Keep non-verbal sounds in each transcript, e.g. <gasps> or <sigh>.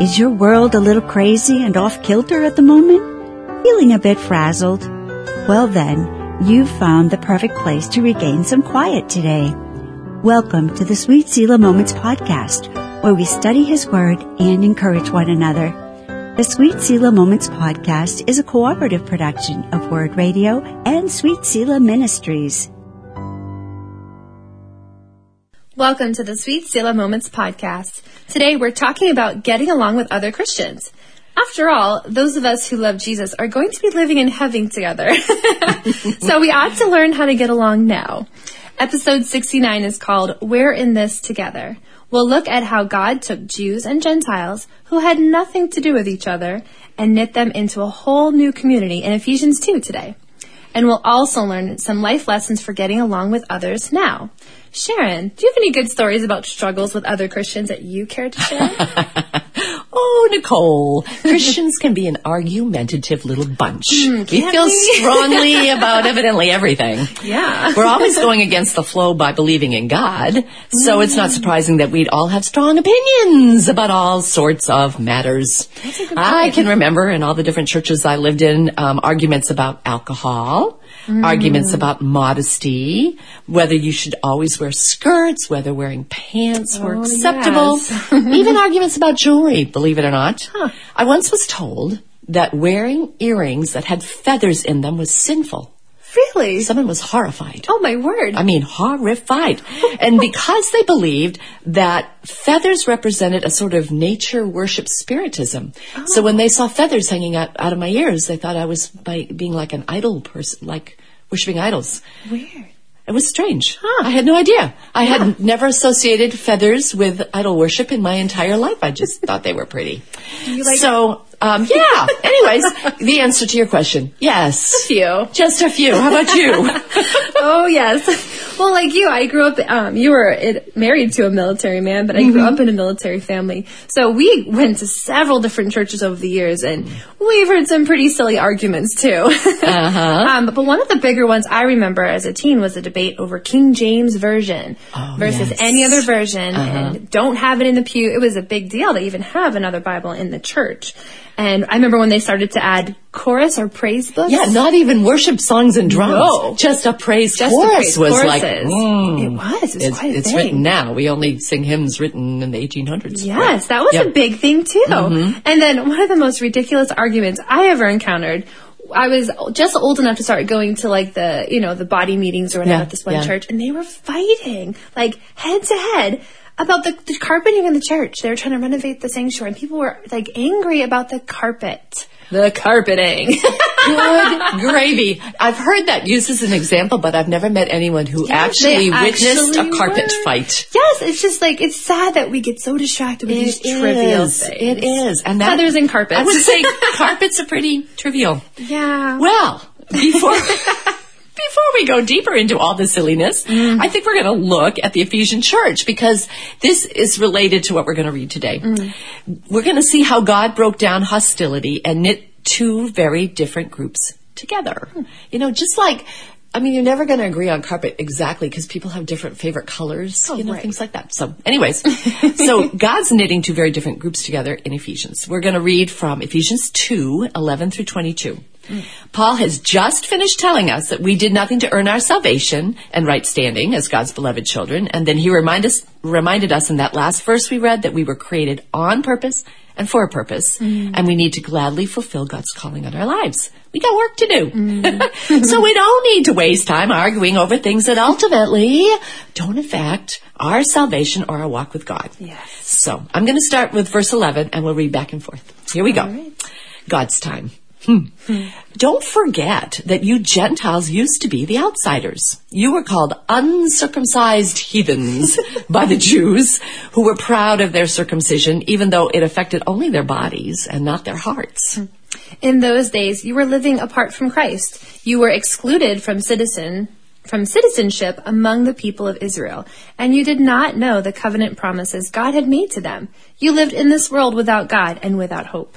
Is your world a little crazy and off kilter at the moment? Feeling a bit frazzled? Well then, you've found the perfect place to regain some quiet today. Welcome to the Sweet Selah Moments podcast, where we study His Word and encourage one another. The Sweet Selah Moments podcast is a cooperative production of Word Radio and Sweet Selah Ministries. Welcome to the Sweet Selah Moments podcast. Today we're talking about getting along with other Christians. After all, those of us who love Jesus are going to be living in heaven together. <laughs> so we ought to learn how to get along now. Episode 69 is called We're in This Together. We'll look at how God took Jews and Gentiles who had nothing to do with each other and knit them into a whole new community in Ephesians 2 today. And we'll also learn some life lessons for getting along with others now. Sharon, do you have any good stories about struggles with other Christians that you care to share? <laughs> oh, Nicole, Christians can be an argumentative little bunch. Mm, we feel <laughs> strongly about evidently everything. Yeah. We're always going against the flow by believing in God, so mm. it's not surprising that we'd all have strong opinions about all sorts of matters. I can remember in all the different churches I lived in, um, arguments about alcohol, mm. arguments about modesty, whether you should always wear skirts, whether wearing pants were oh, acceptable, yes. <laughs> even arguments about jewelry, believe it or not. Huh. I once was told that wearing earrings that had feathers in them was sinful. Really? Someone was horrified. Oh my word. I mean, horrified. and because they believed that feathers represented a sort of nature worship spiritism. Oh. So when they saw feathers hanging out, out of my ears, they thought I was by being like an idol person, like worshiping idols. Weird. It was strange. Huh. I had no idea. I yeah. had never associated feathers with idol worship in my entire life. I just thought they were pretty. Like so, um, yeah. <laughs> Anyways, the answer to your question, yes. A few. Just a few. How about you? <laughs> oh, yes. Well, like you, I grew up, um, you were it, married to a military man, but I grew Mm-hmm. up in a military family. So we went to several different churches over the years and we've heard some pretty silly arguments too. <laughs> uh-huh. um, but one of the bigger ones I remember as a teen was a debate over King James Version Oh, versus yes. any other version Uh-huh. and don't have it in the pew. It was a big deal to even have another Bible in the church. And I remember when they started to add chorus or praise books. Yeah, not even worship songs and drums. No. Just a praise Just chorus praise was choruses. like, mm. It was. It was it's, a it's written now. We only sing hymns written in the 1800s. Yes, that was. Mm-hmm. a big thing too. And then one of the most ridiculous arguments I ever encountered. I was just old enough to start going to like the, you know, the body meetings or whatever Yeah, at this one yeah. church, and they were fighting like head to head about the, the carpeting in the church. They were trying to renovate the sanctuary, and people were like angry about the carpet. The carpeting. <laughs> Good gravy. I've heard that used as an example, but I've never met anyone who Yes, actually witnessed actually a carpet were. fight. yes, it's just like it's sad that we get so distracted with these trivial things. It is. And that, Feathers and carpets. I would say <laughs> carpets are pretty trivial. Yeah. Well, before <laughs> before we go deeper into all the silliness, Mm. I think we're going to look at the Ephesian church because this is related to what we're going to read today. Mm. We're going to see how God broke down hostility and knit two very different groups together. Hmm. You know, just like I mean, you're never going to agree on carpet exactly because people have different favorite colors, you know, right. things like that. So, anyways, <laughs> so God's knitting two very different groups together in Ephesians. We're going to read from Ephesians 2, 11 through 22. Paul has just finished telling us that we did nothing to earn our salvation and right standing as God's beloved children. And then he remind us, reminded us in that last verse we read that we were created on purpose and for a purpose. Mm. And we need to gladly fulfill God's calling on our lives. We got work to do. Mm. <laughs> so we don't need to waste time arguing over things that ultimately don't affect our salvation or our walk with God. Yes. So I'm going to start with verse 11 and we'll read back and forth. Here we go. right. God's time. Hmm. Don't forget that you Gentiles used to be the outsiders. You were called uncircumcised heathens <laughs> by the Jews who were proud of their circumcision, even though it affected only their bodies and not their hearts. In those days, you were living apart from Christ. You were excluded from citizen from citizenship among the people of Israel, and you did not know the covenant promises God had made to them. You lived in this world without God and without hope.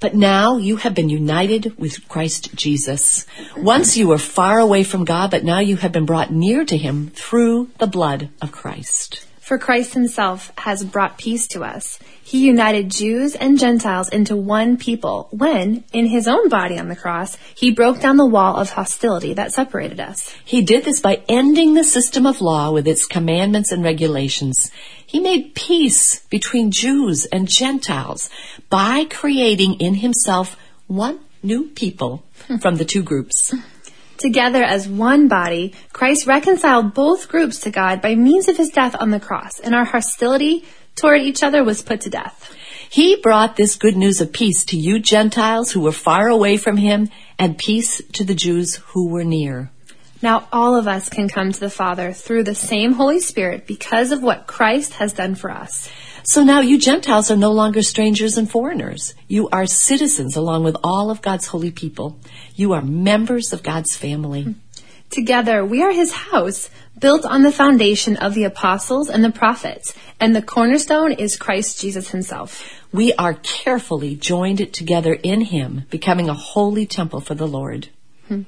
But now you have been united with Christ Jesus. Once you were far away from God, but now you have been brought near to him through the blood of Christ. For Christ himself has brought peace to us. He united Jews and Gentiles into one people when, in his own body on the cross, he broke down the wall of hostility that separated us. He did this by ending the system of law with its commandments and regulations. He made peace between Jews and Gentiles by creating in himself one new people from the two groups. Together as one body, Christ reconciled both groups to God by means of his death on the cross, and our hostility toward each other was put to death. He brought this good news of peace to you Gentiles who were far away from him and peace to the Jews who were near. Now all of us can come to the Father through the same Holy Spirit because of what Christ has done for us. So now you Gentiles are no longer strangers and foreigners. You are citizens along with all of God's holy people. You are members of God's family. Together we are his house, built on the foundation of the apostles and the prophets, and the cornerstone is Christ Jesus himself. We are carefully joined together in him, becoming a holy temple for the Lord. Hmm.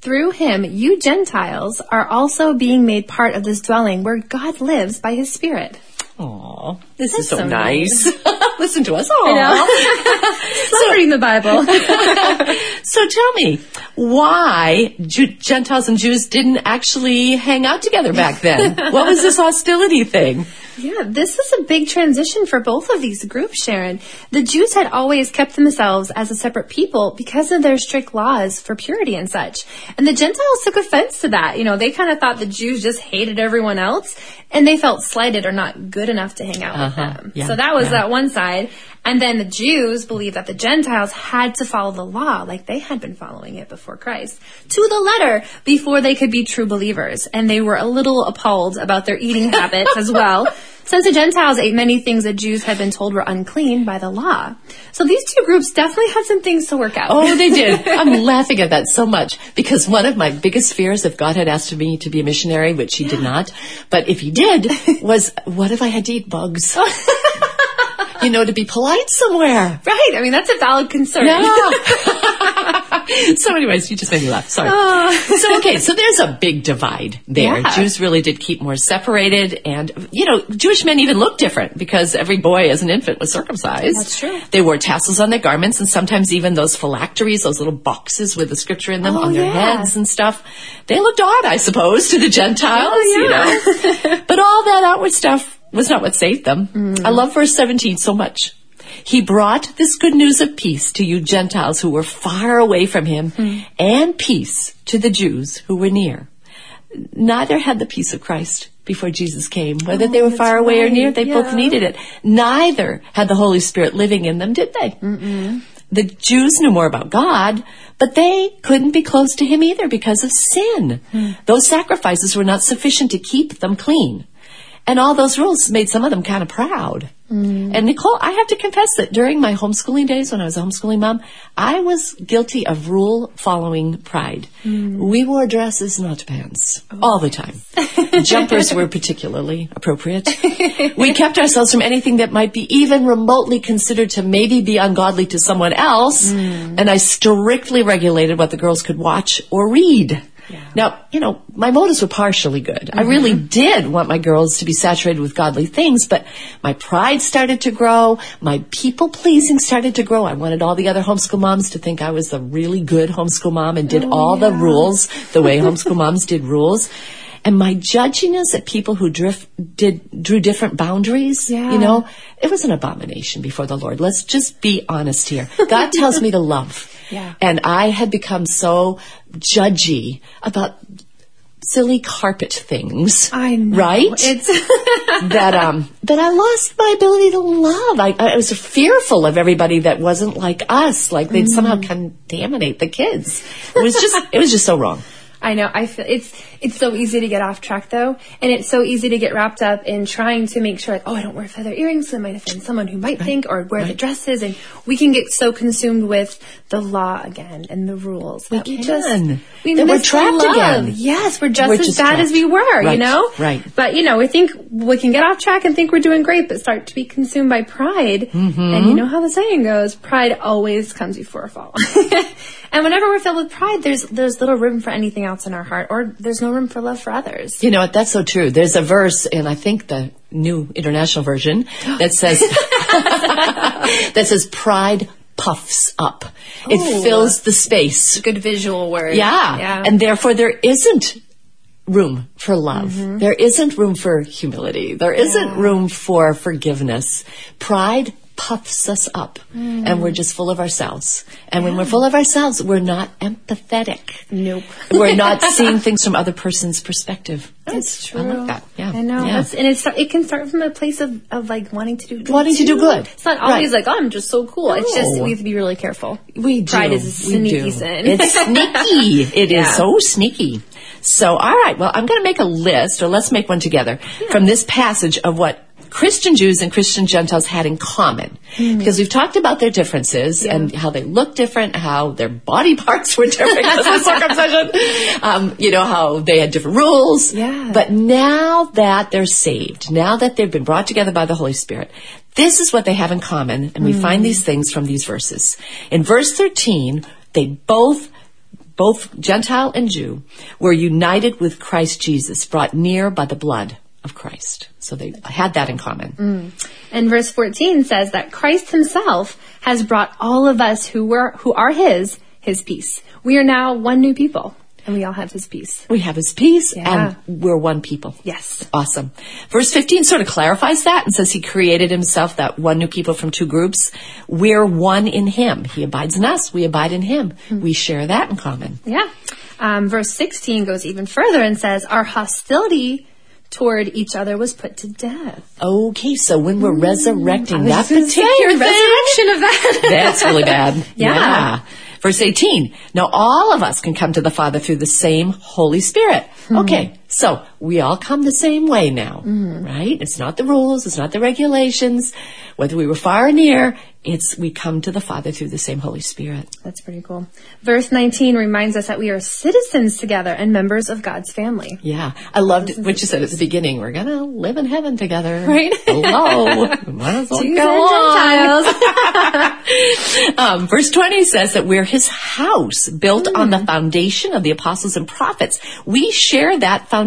Through him, you Gentiles are also being made part of this dwelling where God lives by his Spirit. Aw, this is so, so nice. <laughs> Listen to us. Aw. Love <laughs> reading the Bible. <laughs> So tell me, why Ju- Gentiles and Jews didn't actually hang out together back then? what was this hostility thing? Yeah, this is a big transition for both of these groups, Sharon. The Jews had always kept themselves as a separate people because of their strict laws for purity and such. And the Gentiles took offense to that. You know, they kind of thought the Jews just hated everyone else and they felt slighted or not good enough to hang out Uh-huh, with them. yeah, so that was yeah. that one side. And then the Jews believed that the Gentiles had to follow the law like they had been following it before Christ to the letter before they could be true believers. And they were a little appalled about their eating <laughs> habits as well, since the Gentiles ate many things that Jews had been told were unclean by the law. So these two groups definitely had some things to work out. Oh, they did. <laughs> I'm laughing at that so much because one of my biggest fears, if God had asked me to be a missionary, which he did not, but if he did, <laughs> was what if I had to eat bugs? You know, to be polite somewhere. right. I mean, that's a valid concern. Yeah. <laughs> so anyways, you just made me laugh. Sorry. Uh. So okay, so there's a big divide there. Yeah. Jews really did keep more separated and, you know, Jewish men even looked different because every boy as an infant was circumcised. That's true. They wore tassels on their garments and sometimes even those phylacteries, those little boxes with the scripture in them Oh, on their yeah. heads and stuff. They looked odd, I suppose, to the Gentiles, Oh, you know. <laughs> but all that outward stuff was not what saved them. Mm. I love verse 17 so much. He brought this good news of peace to you Gentiles who were far away from him Hmm. and peace to the Jews who were near. Neither had the peace of Christ before Jesus came. Whether they were far away or near, they both needed it. Neither had the Holy Spirit living in them, did they? The Jews knew more about God, but they couldn't be close to him either because of sin. Those sacrifices were not sufficient to keep them clean. And all those rules made some of them kind of proud. Mm. And Nicole, I have to confess that during my homeschooling days, when I was a homeschooling mom, I was guilty of rule following pride. Mm. We wore dresses, not pants, oh. all the time. <laughs> Jumpers were particularly appropriate. <laughs> we kept ourselves from anything that might be even remotely considered to maybe be ungodly to someone else. Mm. And I strictly regulated what the girls could watch or read. Now, you know, my motives were partially good. I really mm-hmm. did want my girls to be saturated with godly things, but my pride started to grow. My people pleasing started to grow. I wanted all the other homeschool moms to think I was the really good homeschool mom and did oh, all the rules the way <laughs> homeschool moms did rules. And my judginess at people who drift, did, drew different boundaries, Yeah. you know, it was an abomination before the Lord. Let's just be honest here. God tells me to love. Yeah. And I had become so judgy about silly carpet things. I know. Right? It's <laughs> that um that I lost my ability to love. I, I was fearful of everybody that wasn't like us, like they'd somehow contaminate the kids. It was just it was just so wrong. I know. I feel it's it's so easy to get off track though, and it's so easy to get wrapped up in trying to make sure, like, oh, I don't wear feather earrings, so I might offend someone who might think, or wear the Right. dresses, and we can get so consumed with the law again and the rules that we just we that we're trapped love. again. Yes, we're just We're as just bad trapped. as we were, you know. right. But you know, we think we can get off track and think we're doing great, but start to be consumed by pride. Mm-hmm. And you know how the saying goes: pride always comes before a fall. <laughs> And whenever we're filled with pride, there's there's little room for anything else in our heart, or there's no room for love for others. You know what? That's so true. There's a verse in I think the New International Version <gasps> that says <laughs> that says pride puffs up. It Ooh. fills the space. Good visual word. Yeah. Yeah. And therefore there isn't room for love. Mm-hmm. There isn't room for humility. There not room for forgiveness. Pride puffs us up Mm. and we're just full of ourselves. And when we're full of ourselves, we're not empathetic. Nope. We're not <laughs> seeing things from other person's perspective. It's true. I like that. Yeah. I know. Yeah. That's, and it's, it can start from a place of, of like wanting to do good. Wanting to do good. It's not always Right. like, oh, I'm just so cool. It's just, we have to be really careful. We do. Pride is a sneaky sin. It's sneaky. <laughs> It is Yeah. so sneaky. So, all right. Well, I'm going to make a list, or let's make one together from this passage of what Christian Jews and Christian Gentiles had in common. Hmm. Because we've talked about their differences and how they look different, how their body <laughs> parts were different because of <laughs> circumcision, um, you know, how they had different rules. Yeah. But now that they're saved, now that they've been brought together by the Holy Spirit, this is what they have in common, and we find these things from these verses. In verse 13, they both both Gentile and Jew were united with Christ Jesus, brought near by the blood of Christ. So they had that in common. And verse 14 says that Christ himself has brought all of us who were, who are his, his peace. We are now one new people and we all have his peace. We have his peace Yeah. and we're one people. Yes. Awesome. Verse 15 sort of clarifies that and says he created himself that one new people from two groups. We're one in him. He abides in us. We abide in him. We share that in common. Yeah. Um, verse 16 goes even further and says, Our hostility toward each other was put to death. Okay, so when we're resurrecting that particular resurrection of that. <laughs> That's really bad. <laughs> Yeah. Verse 18. Now all of us can come to the Father through the same Holy Spirit. Hmm. Okay. So we all come the same way now, right? It's not the rules. It's not the regulations. Whether we were far or near, it's we come to the Father through the same Holy Spirit. That's pretty cool. Verse 19 reminds us that we are citizens together and members of God's family. Yeah. I loved what you said at the beginning. We're going to live in heaven together. Right. <laughs> Hello. Might as well Jews go on. <laughs> Um, verse 20 says that we're his house built on the foundation of the apostles and prophets. We share that foundation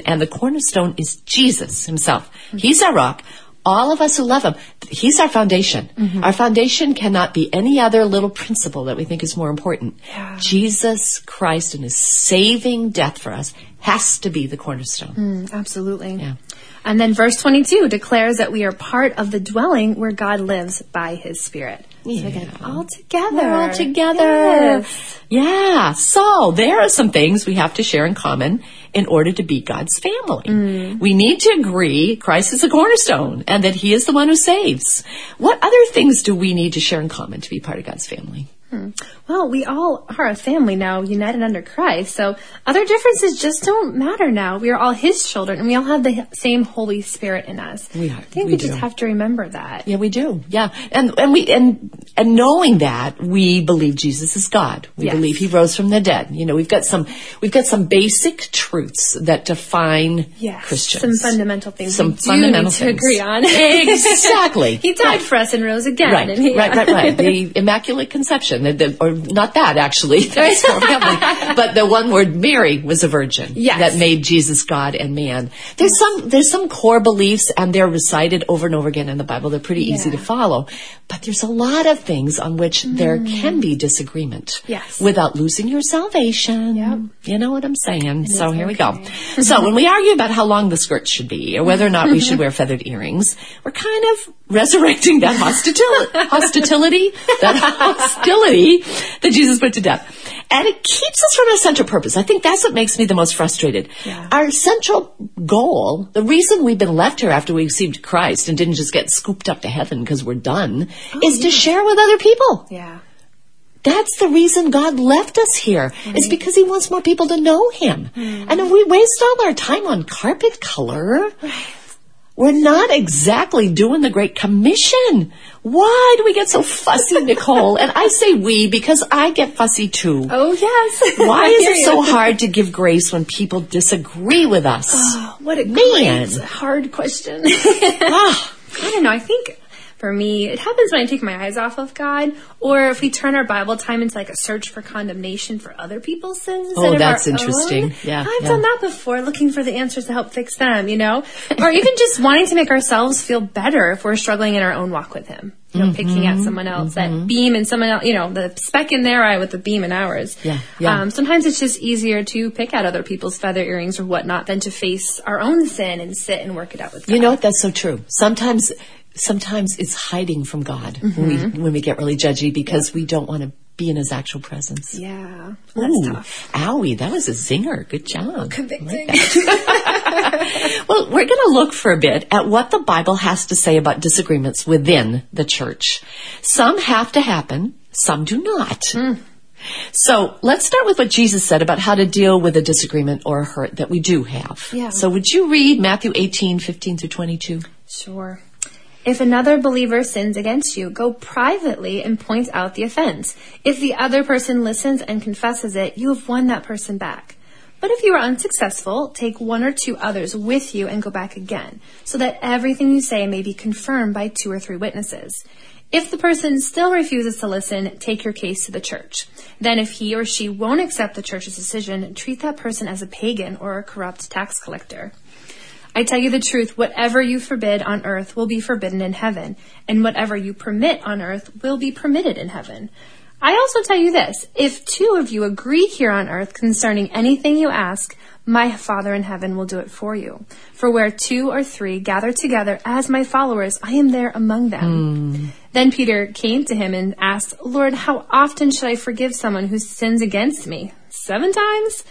and the cornerstone is Jesus himself. He's our rock. All of us who love him, he's our foundation. Mm-hmm. Our foundation cannot be any other little principle that we think is more important. Yeah. Jesus Christ and his saving death for us has to be the cornerstone. Mm, absolutely. Yeah. And then verse 22 declares that we are part of the dwelling where God lives by his Spirit. So again, all together. We're all together. Yes. Yeah. So there are some things we have to share in common in order to be God's family. Mm. We need to agree Christ is the cornerstone and that he is the one who saves. What other things do we need to share in common to be part of God's family? Well, we all are a family now, united under Christ. So other differences just don't matter now. We are all His children, and we all have the same Holy Spirit in us. We are. I think We we, just have to remember that. Yeah, we do. Yeah. And and we and and knowing that, we believe Jesus is God. We Yes. believe he rose from the dead. You know, we've got some we've got some basic truths that define Yes, Christians. some fundamental things Some fundamental need to agree on. <laughs> exactly. he died Right. for us and rose again. Right, and right, right, right. <laughs> The Immaculate Conception, the, or not that actually, <laughs> but the one word Mary was a virgin Yes. that made Jesus God and man. There's some there's some core beliefs, and they're recited over and over again in the Bible. They're pretty easy to follow, but there's a lot of things on which there mm. can be disagreement. Yes. without losing your salvation. Yep. You know what I'm saying? so is here we go. So when we argue about how long the skirt should be, or whether or not we should <laughs> wear feathered earrings, we're kind of resurrecting that hostility, hostility, that hostility that Jesus put to death. And it keeps us from our central purpose. I think that's what makes me the most frustrated. Yeah. Our central goal, the reason we've been left here after we received Christ and didn't just get scooped up to heaven because we're done, oh, is to share with other people. Yeah. That's the reason God left us here. It's because He wants more people to know Him. Hmm. And if we waste all our time on carpet color, we're not exactly doing the Great Commission. Why do we get so fussy, <laughs> Nicole? and I say we because I get fussy too. Oh yes. <laughs> Why is it so hard to give grace when people disagree with us? What a Man. great, hard question. <laughs> Ah, I don't know. I think For me, it happens when I take my eyes off of God, or if we turn our Bible time into like a search for condemnation for other people's sins. Oh, instead of that's interesting. own. Yeah, I've yeah. done that before, looking for the answers to help fix them, you know? or even just wanting to make ourselves feel better if we're struggling in our own walk with Him. You know, picking Mm-hmm. at someone else, that beam in someone else, you know, the speck in their eye with the beam in ours. Yeah, yeah. Um, sometimes it's just easier to pick at other people's feather earrings or whatnot than to face our own sin and sit and work it out with God. You know? That's so true. Sometimes, sometimes it's hiding from God when we mm-hmm. when we get really judgy because we don't want to be in His actual presence. Yeah, that's Ooh, tough. owie, that was a zinger. Good job. Convicting. <laughs> Well, we're going to look for a bit at what the Bible has to say about disagreements within the church. Some have to happen, some do not. Hmm. So let's start with what Jesus said about how to deal with a disagreement or a hurt that we do have. Yeah. So would you read Matthew 18, 15 through 22? Sure. If another believer sins against you, go privately and point out the offense. If the other person listens and confesses it, you have won that person back. But if you are unsuccessful, take one or two others with you and go back again, so that everything you say may be confirmed by two or three witnesses. If the person still refuses to listen, take your case to the church. Then if he or she won't accept the church's decision, treat that person as a pagan or a corrupt tax collector. I tell you the truth, whatever you forbid on earth will be forbidden in heaven, and whatever you permit on earth will be permitted in heaven. I also tell you this, if two of you agree here on earth concerning anything you ask, my Father in heaven will do it for you. For where two or three gather together as my followers, I am there among them. Hmm. Then Peter came to him and asked, Lord, how often should I forgive someone who sins against me? Seven times?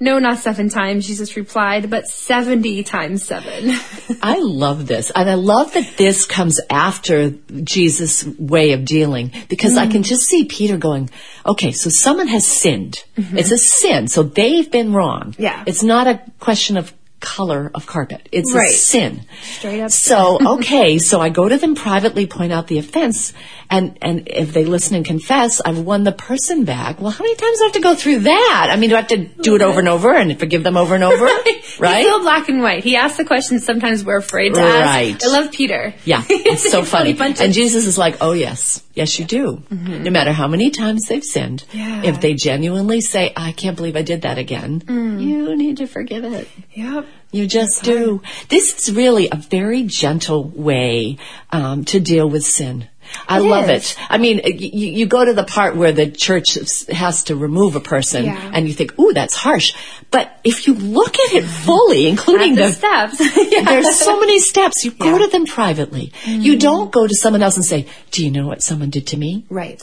No, not seven times, Jesus replied, but 70 times seven. <laughs> I love this. And I love that this comes after Jesus' way of dealing because I can mm. just see Peter going, okay, so someone has sinned. Mm-hmm. It's a sin. So they've been wrong. Yeah. It's not a question of color of carpet. It's Right. a sin. Straight up So, <laughs> okay, so I go to them privately, point out the offense, and, and if they listen and confess, I've won the person back. Well, how many times do I have to go through that? I mean, do I have to do it over and over and forgive them over and over? <laughs> right? He's so black and white. He asks the questions sometimes we're afraid to ask. Right. I love Peter. Yeah, <laughs> it's so funny. of- And Jesus is like, oh yes, yes you do. Mm-hmm. No matter how many times they've sinned, Yeah. if they genuinely say, I can't believe I did that again, mm. you need to forgive it. Yep. You just do. This is really a very gentle way um, to deal with sin. I It love is. it. I mean, you, you go to the part where the church has to remove a person, Yeah. and you think, "Ooh, that's harsh." But if you look at it fully, including The the steps. <laughs> there's so <laughs> many steps. You go Yeah. Mm-hmm. to them privately. You don't go to someone else and say, "Do you know what someone did to me?" right.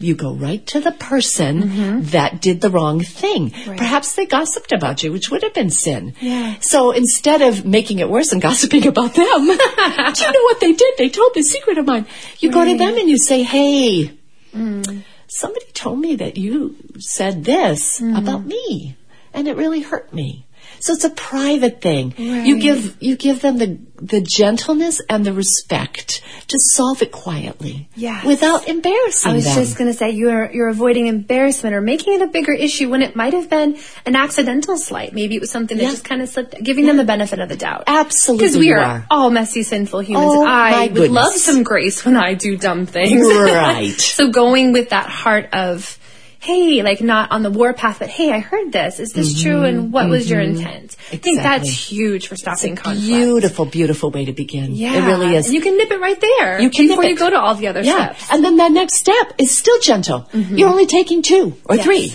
You go right to the person that did the wrong thing. Mm-hmm. Right. Perhaps they gossiped about you, which would have been sin. Yeah. So instead of making it worse and <laughs> gossiping about them, <laughs> do you know what they did? They told the secret of mine. You go to them and you say, "Hey, Mm. somebody told me that you said this Mm. about me, and it really hurt me." So it's a private thing. You give you give them the the gentleness and the respect to solve it quietly, Yes. without embarrassing I was them. just going to say you're you're avoiding embarrassment or making it a bigger issue when it might have been an accidental slight. Maybe it was something that Yeah. just kind of slipped. Giving them the benefit of the doubt. Absolutely Because we are, are. all messy, sinful humans. Oh, I would goodness. love some grace when I do dumb things. Right. <laughs> so going with that heart of, hey, like not on the warpath, but hey, I heard this. Is this true? And what was your intent? I think that's Mm-hmm. Huge for stopping conflict. Beautiful, beautiful way to begin. Yeah, It really is. And you can nip it right there. You can before you go to all the other yeah. steps. And then that next step is still gentle. You're only taking two or Yes. three.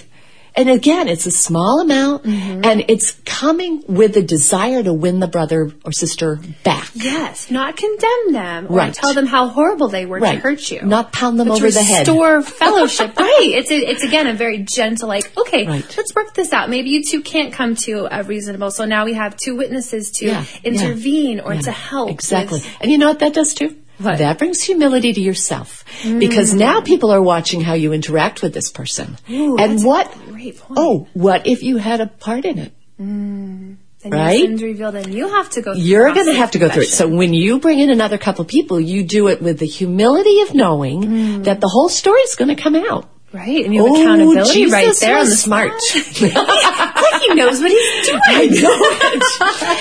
And again, it's a small amount mm-hmm. and it's coming with a desire to win the brother or sister back. Yes, not condemn them or Right. tell them how horrible they were Right. to hurt you. Not pound them but over the head. Restore fellowship. <laughs> right. It's a, it's again a very gentle like, okay, Right. let's work this out. Maybe you two can't come to a reasonable. So now we have two witnesses to Yeah, intervene or Yeah. to help. Exactly. with- And you know what that does too? What? Mm. That brings humility to yourself because now people are watching how you interact with this person. Ooh, and what? Oh, what if you had a part in it? and right? your sins revealed and you have to go through You're going to have to go through it. So when you bring in another couple people, you do it with the humility of knowing Mm. that the whole story is going to come out. Right, and you have Oh, accountability Jesus right there on the smart. <laughs> he knows what he's <laughs> doing. I know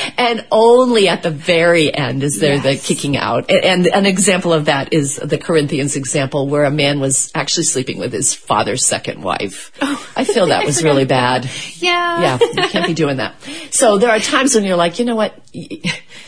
it. <laughs> and only at the very end is there the kicking out. A- And an example of that is the Corinthians example where a man was actually sleeping with his father's second wife. Oh. I feel that <laughs> was really bad. Yeah. Yeah, you can't be doing that. So there are times when you're like, you know what?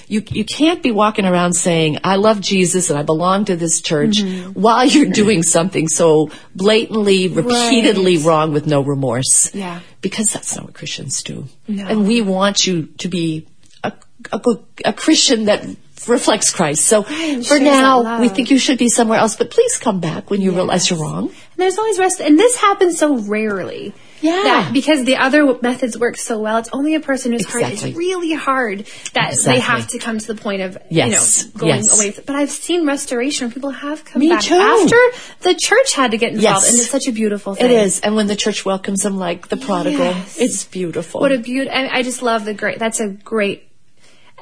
You you can't be walking around saying I love Jesus and I belong to this church mm-hmm. while you're doing something so blatantly, repeatedly Right. wrong with no remorse. Yeah. Because that's not what Christians do. No. And we want you to be a, a, a Christian that reflects Christ. So and for now, we think you should be somewhere else, but please come back when you realize you're wrong. And there's always rest, and this happens so rarely. Yeah. That because the other methods work so well, it's only a person whose heart is really hard that Exactly. they have to come to the point of Yes. you know going Yes. away. But I've seen restoration. People have come Me back too. after the church had to get involved, Yes. and it's such a beautiful thing. It is. And when the church welcomes them like the prodigal, Yes. it's beautiful. What a beautiful, I just love the great. That's a great.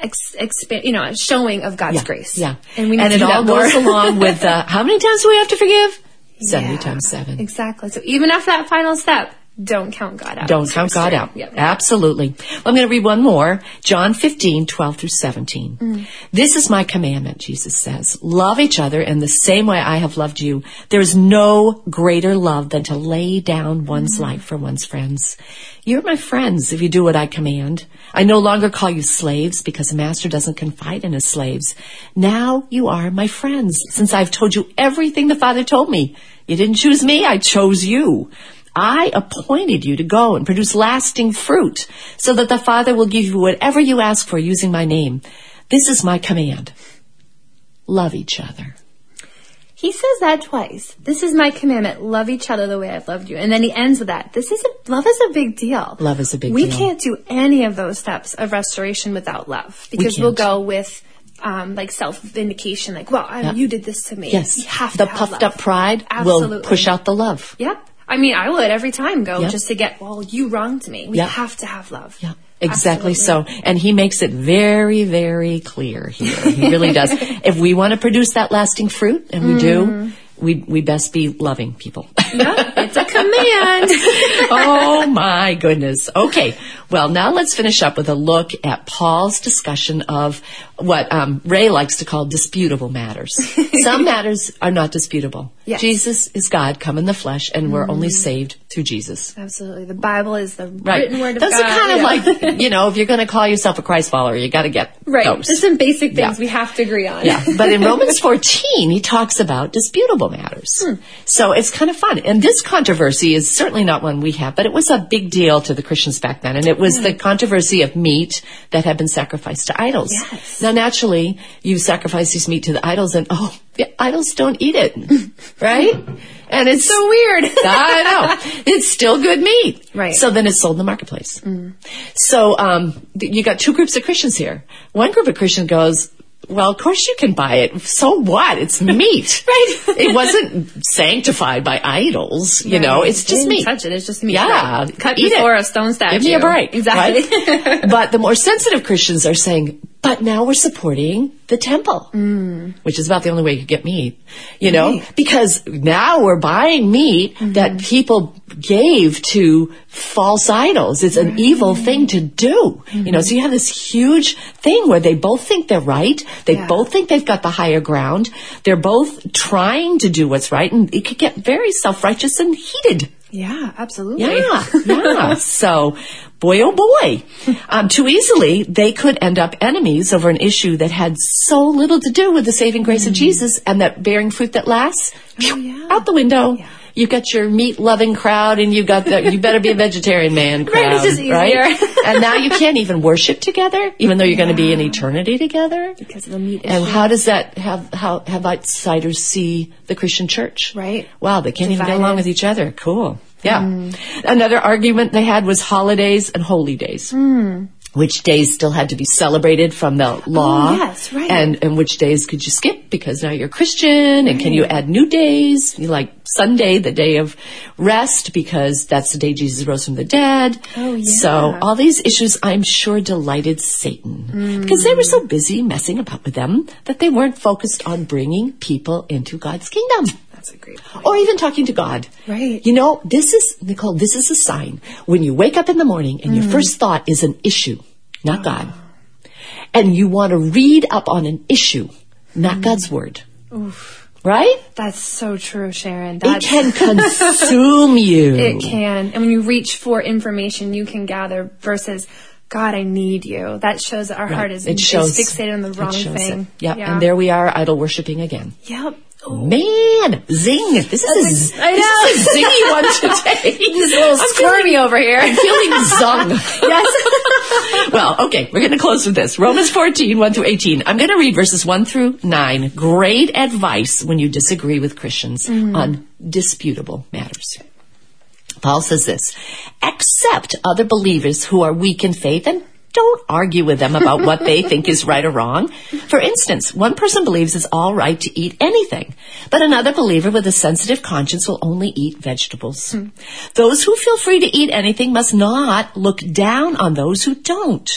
Ex, you know, a showing of God's yeah. grace. Yeah. and we need and to it all goes along <laughs> with uh, how many times do we have to forgive? 70 Yeah. times 7. Exactly. So even after that final step, don't count God out. Don't count God out. Yep. Absolutely. I'm going to read one more. John 15, 12 through 17. Mm. This is my commandment, Jesus says. Love each other in the same way I have loved you. There is no greater love than to lay down one's Mm. life for one's friends. You're my friends if you do what I command. I no longer call you slaves because a master doesn't confide in his slaves. Now you are my friends since I've told you everything the Father told me. You didn't choose me, I chose you. I appointed you to go and produce lasting fruit so that the Father will give you whatever you ask for using my name. This is my command. Love each other. He says that twice. This is my commandment: love each other the way I've loved you. And then he ends with that. This is a love is a big deal. Love is a big we deal. can't do any of those steps of restoration without love because we will go with. Um, like self vindication, like, well, I, Yeah. you did this to me. Yes. You have to the puffed love. up pride Absolutely. will push out the love. Yep. I mean, I would every time go Yep. just to get, well, you wronged me. We Yep. have to have love. Yeah, exactly Absolutely. so. And he makes it very, very clear here. He really does. <laughs> If we want to produce that lasting fruit, and we do, mm-hmm. we, we best be loving people. Yeah, it's a command. <laughs> oh my goodness. Okay. Well, now let's finish up with a look at Paul's discussion of what um, Ray likes to call disputable matters. <laughs> Some matters are not disputable. Yes. Jesus is God come in the flesh, and we're only saved through Jesus. Absolutely. The Bible is the Right. written word of those God. are kind of Yeah. like, you know, if you're going to call yourself a Christ follower, you got to get right. those. There's some basic things Yeah. we have to agree on. Yeah, but in Romans <laughs> 14, he talks about disputable matters. So it's kind of fun. And this controversy is certainly not one we have, but it was a big deal to the Christians back then. And it was the controversy of meat that had been sacrificed to idols. Yes. Now, naturally, you sacrifice this meat to the idols and, oh, the idols don't eat it. <laughs> right? And it's So weird. <laughs> I know. It's still good meat. Right. So then it's sold in the marketplace. So um, you got two groups of Christians here. One group of Christians goes, well, of course you can buy it. So what? It's <laughs> meat. Right. it wasn't sanctified by idols. You know, it's just meat. touch it. It's just meat. Yeah. Right. Cut eat before it. a stone statue. Give me a break. Exactly. right? <laughs> but the more sensitive Christians are saying, but now we're supporting the temple, mm. which is about the only way you could get meat, you know, because now we're buying meat mm-hmm. that people gave to false idols. It's an evil thing to do, you mm-hmm. know, so you have this huge thing where they both think they're right. They Yeah. both think they've got the higher ground. They're both trying to do what's right and it could get very self-righteous and heated. Yeah, absolutely. Yeah, yeah. So, boy, oh boy. Um, too easily, they could end up enemies over an issue that had so little to do with the saving grace of Jesus and that bearing fruit that lasts. Oh, yeah. Out the window. Yeah. You got your meat loving crowd and you got the, you better be a vegetarian man <laughs> crowd. Right, it's just easier. <laughs> and now you can't even worship together, even though you're going to be in eternity together. Because of the meat And how does that have how have outsiders see the Christian church? Right. Wow, they can't even get along with each other. Cool. Yeah. Mm. Another argument they had was holidays and holy days. Hmm. Which days still had to be celebrated from the oh, law? Oh, yes, right. And and which days could you skip because now you're Christian? And can you add new days? You like Sunday, the day of rest, because that's the day Jesus rose from the dead. Oh, yeah. So all these issues, I'm sure, delighted Satan because they were so busy messing about with them that they weren't focused on bringing people into God's kingdom. That's a great point. Or even talking to God. Right. You know, this is, Nicole, this is a sign when you wake up in the morning and your mm. first thought is an issue, not God. And you want to read up on an issue, not mm. God's word. Right? That's so true, Sharon. It can <laughs> consume you. It can. And when you reach for information you can gather versus, God, I need you. That shows that our heart is, it is shows, fixated on the wrong thing. Yep. Yeah. And there we are, idol worshiping again. Yep. Man, zing! This is a, I <laughs> <laughs> this is a zingy one today. A little I'm squirmy feeling- over here. I'm feeling zung. <laughs> yes. well, okay, we're going to close with this. Romans 14, 1 through 18. I'm going to read verses 1 through 9. Great advice when you disagree with Christians mm-hmm. on disputable matters. Paul says this, accept other believers who are weak in faith and don't argue with them about what they think is right or wrong. For instance, one person believes it's all right to eat anything, but another believer with a sensitive conscience will only eat vegetables. Hmm. Those who feel free to eat anything must not look down on those who don't.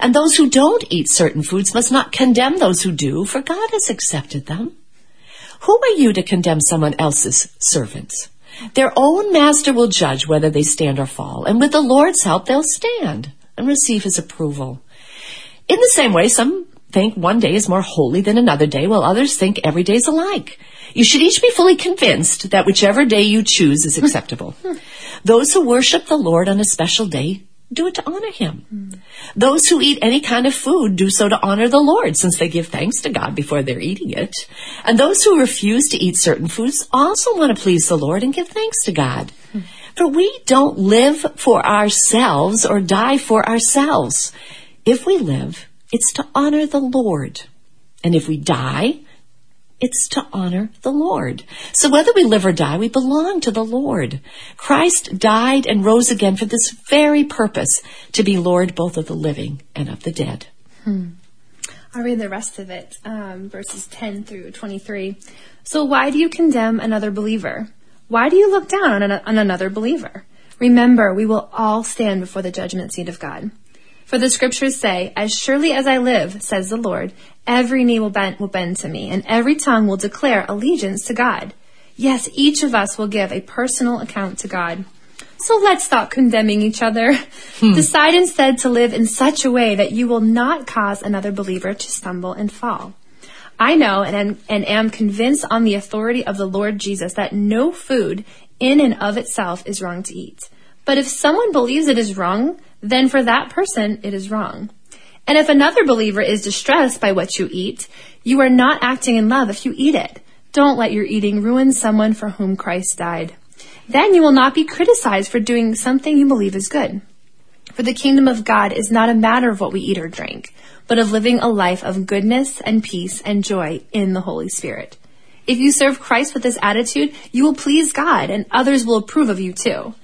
And those who don't eat certain foods must not condemn those who do, for God has accepted them. Who are you to condemn someone else's servants? Their own master will judge whether they stand or fall, and with the Lord's help they'll stand and receive his approval. In the same way, some think one day is more holy than another day, while others think every day is alike. You should each be fully convinced that whichever day you choose is acceptable. Hmm. Those who worship the Lord on a special day do it to honor him. Hmm. Those who eat any kind of food do so to honor the Lord, since they give thanks to God before they're eating it. And those who refuse to eat certain foods also want to please the Lord and give thanks to God. Hmm. For we don't live for ourselves or die for ourselves. If we live, it's to honor the Lord. And if we die, it's to honor the Lord. So whether we live or die, we belong to the Lord. Christ died and rose again for this very purpose, to be Lord both of the living and of the dead. I'll read the rest of it, um, verses 10 through 23. So why do you condemn another believer? Why do you look down on, an, on another believer? Remember, we will all stand before the judgment seat of God. For the scriptures say, As surely as I live, says the Lord, every knee will bend, will bend to me, and every tongue will declare allegiance to God. Yes, each of us will give a personal account to God. So let's stop condemning each other. Hmm. Decide instead to live in such a way that you will not cause another believer to stumble and fall. I know and am, and am convinced on the authority of the Lord Jesus that no food in and of itself is wrong to eat. But if someone believes it is wrong, then for that person it is wrong. And if another believer is distressed by what you eat, you are not acting in love if you eat it. Don't let your eating ruin someone for whom Christ died. Then you will not be criticized for doing something you believe is good. For the kingdom of God is not a matter of what we eat or drink, but of living a life of goodness and peace and joy in the Holy Spirit. If you serve Christ with this attitude, you will please God and others will approve of you too.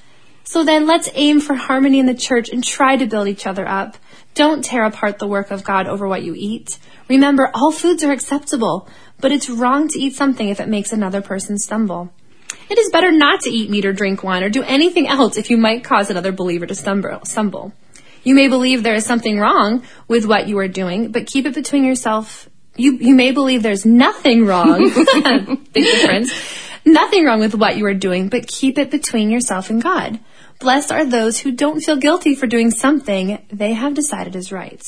So then let's aim for harmony in the church and try to build each other up. Don't tear apart the work of God over what you eat. Remember, all foods are acceptable, but it's wrong to eat something if it makes another person stumble. It is better not to eat meat or drink wine or do anything else if you might cause another believer to stumble. You may believe there is something wrong with what you are doing, but keep it between yourself. You, you may believe there's nothing wrong. <laughs> Big difference. Nothing wrong with what you are doing, but keep it between yourself and God. Blessed are those who don't feel guilty for doing something they have decided is right.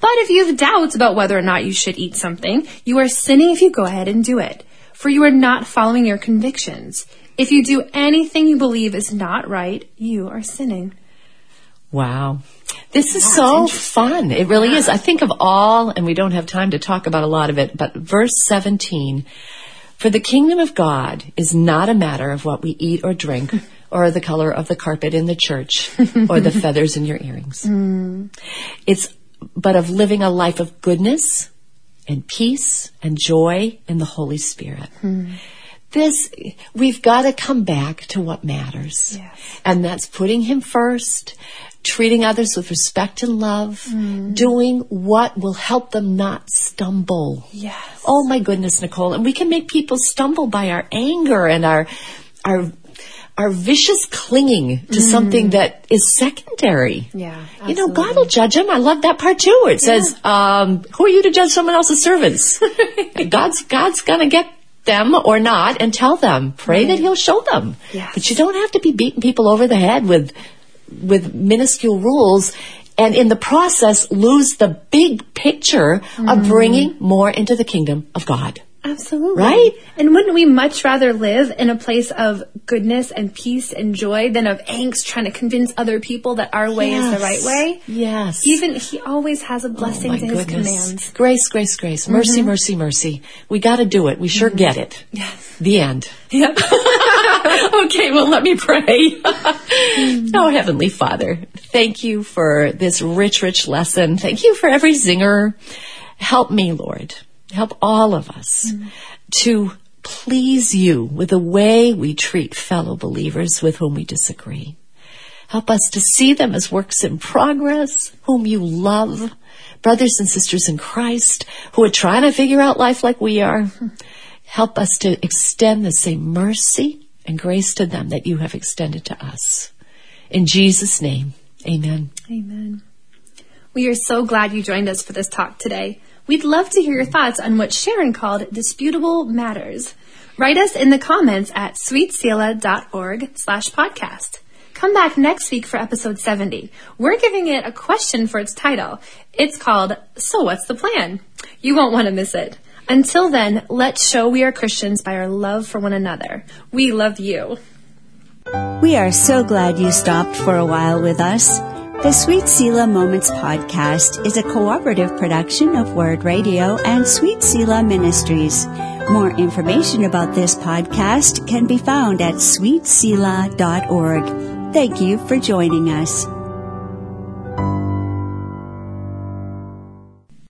But if you have doubts about whether or not you should eat something, you are sinning if you go ahead and do it. For you are not following your convictions. If you do anything you believe is not right, you are sinning. Wow. This is so fun. It really is. I think of all, and we don't have time to talk about a lot of it, but verse 17. For the kingdom of God is not a matter of what we eat or drink, <laughs> or the color of the carpet in the church, or the feathers in your earrings. <laughs> Hmm. It's but of living a life of goodness and peace and joy in the Holy Spirit. Hmm. This, we've got to come back to what matters. Yes. And that's putting Him first, treating others with respect and love, doing what will help them not stumble. Yes. Oh my goodness, Nicole. And we can make people stumble by our anger and our, our, our vicious clinging to something that is secondary. Yeah, You know, God will judge them. I love that part too, where it says, um, who are you to judge someone else's servants? <laughs> God's, God's gonna get them or not and tell them. Pray that he'll show them. Yes. But you don't have to be beating people over the head with with minuscule rules and in the process lose the big picture of mm-hmm. bringing more into the kingdom of God. Absolutely. Right? And wouldn't we much rather live in a place of goodness and peace and joy than of angst trying to convince other people that our way is the right way? Yes. Even he always has a blessing oh, My to his commands. Grace, grace, grace. Mercy, mm-hmm. mercy, mercy. We got to do it. We sure mm-hmm. get it. Yes. The end. Yep. <laughs> okay, well, let me pray. <laughs> oh, Heavenly Father, thank you for this rich, rich lesson. Thank you for every zinger. Help me, Lord. Help all of us to please you with the way we treat fellow believers with whom we disagree. Help us to see them as works in progress, whom you love, brothers and sisters in Christ who are trying to figure out life like we are. Help us to extend the same mercy and grace to them that you have extended to us. In Jesus' name, amen. Amen. We are so glad you joined us for this talk today. We'd love to hear your thoughts on what Sharon called disputable matters. Write us in the comments at sweetselah.org slash podcast. Come back next week for episode 70. We're giving it a question for its title. It's called, So What's the Plan? You won't want to miss it. Until then, let's show we are Christians by our love for one another. We love you. We are so glad you stopped for a while with us. The Sweet Selah Moments podcast is a cooperative production of Word Radio and Sweet Selah Ministries. More information about this podcast can be found at sweetselah.org. Thank you for joining us.